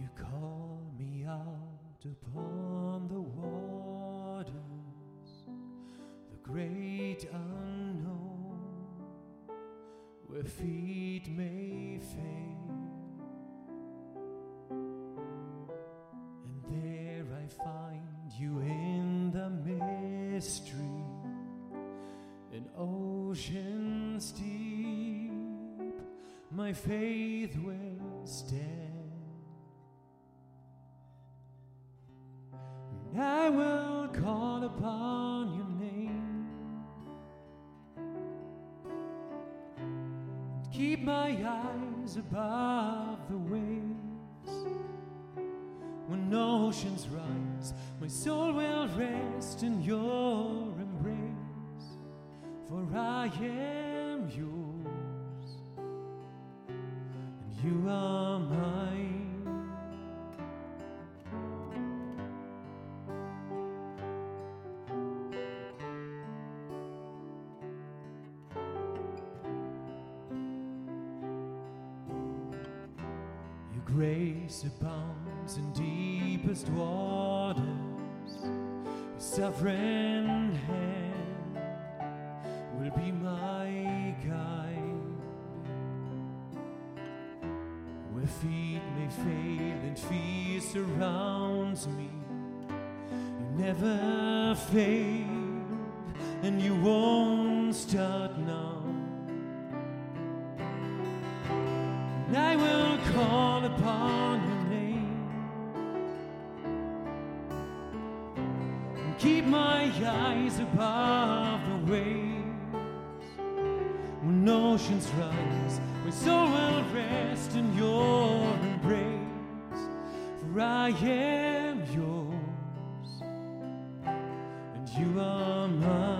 You call me out upon the waters, the great unknown, where feet may fail. And there I find you in the mystery, in oceans deep, my faith will stand. Upon your name and keep my eyes above the waves. When oceans rise, my soul will rest in your embrace, for I am yours and you are mine. Grace abounds in deepest waters. Your sovereign hand will be my guide. Where feet may fail and fear surrounds me, you never fail and you won't start now. And I will call upon your name and keep my eyes above the waves. When oceans rise, my soul will rest in your embrace. For I am yours and you are mine.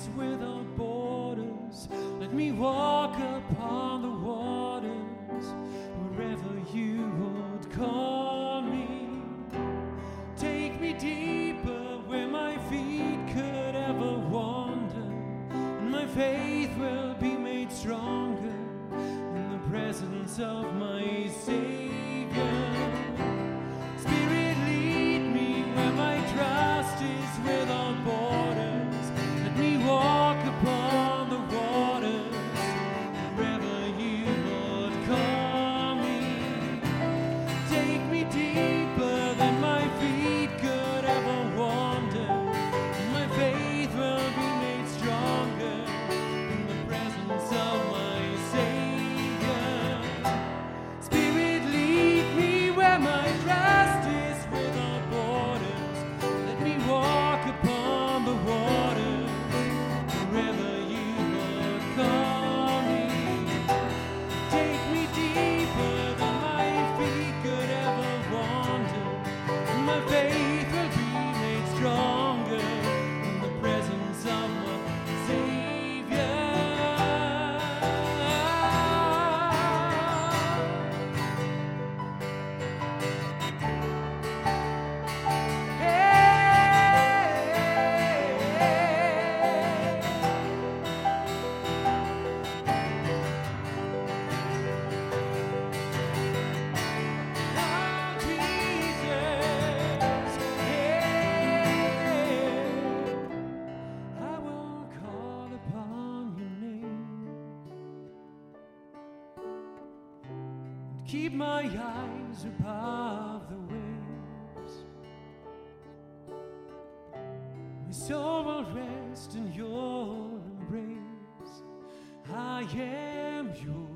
Let me walk upon the waters wherever you would call me. Take me deeper where my feet could ever wander, and my faith will be made stronger in the presence of my Savior. keep my eyes above the waves. My soul will rest in your embrace. I am yours.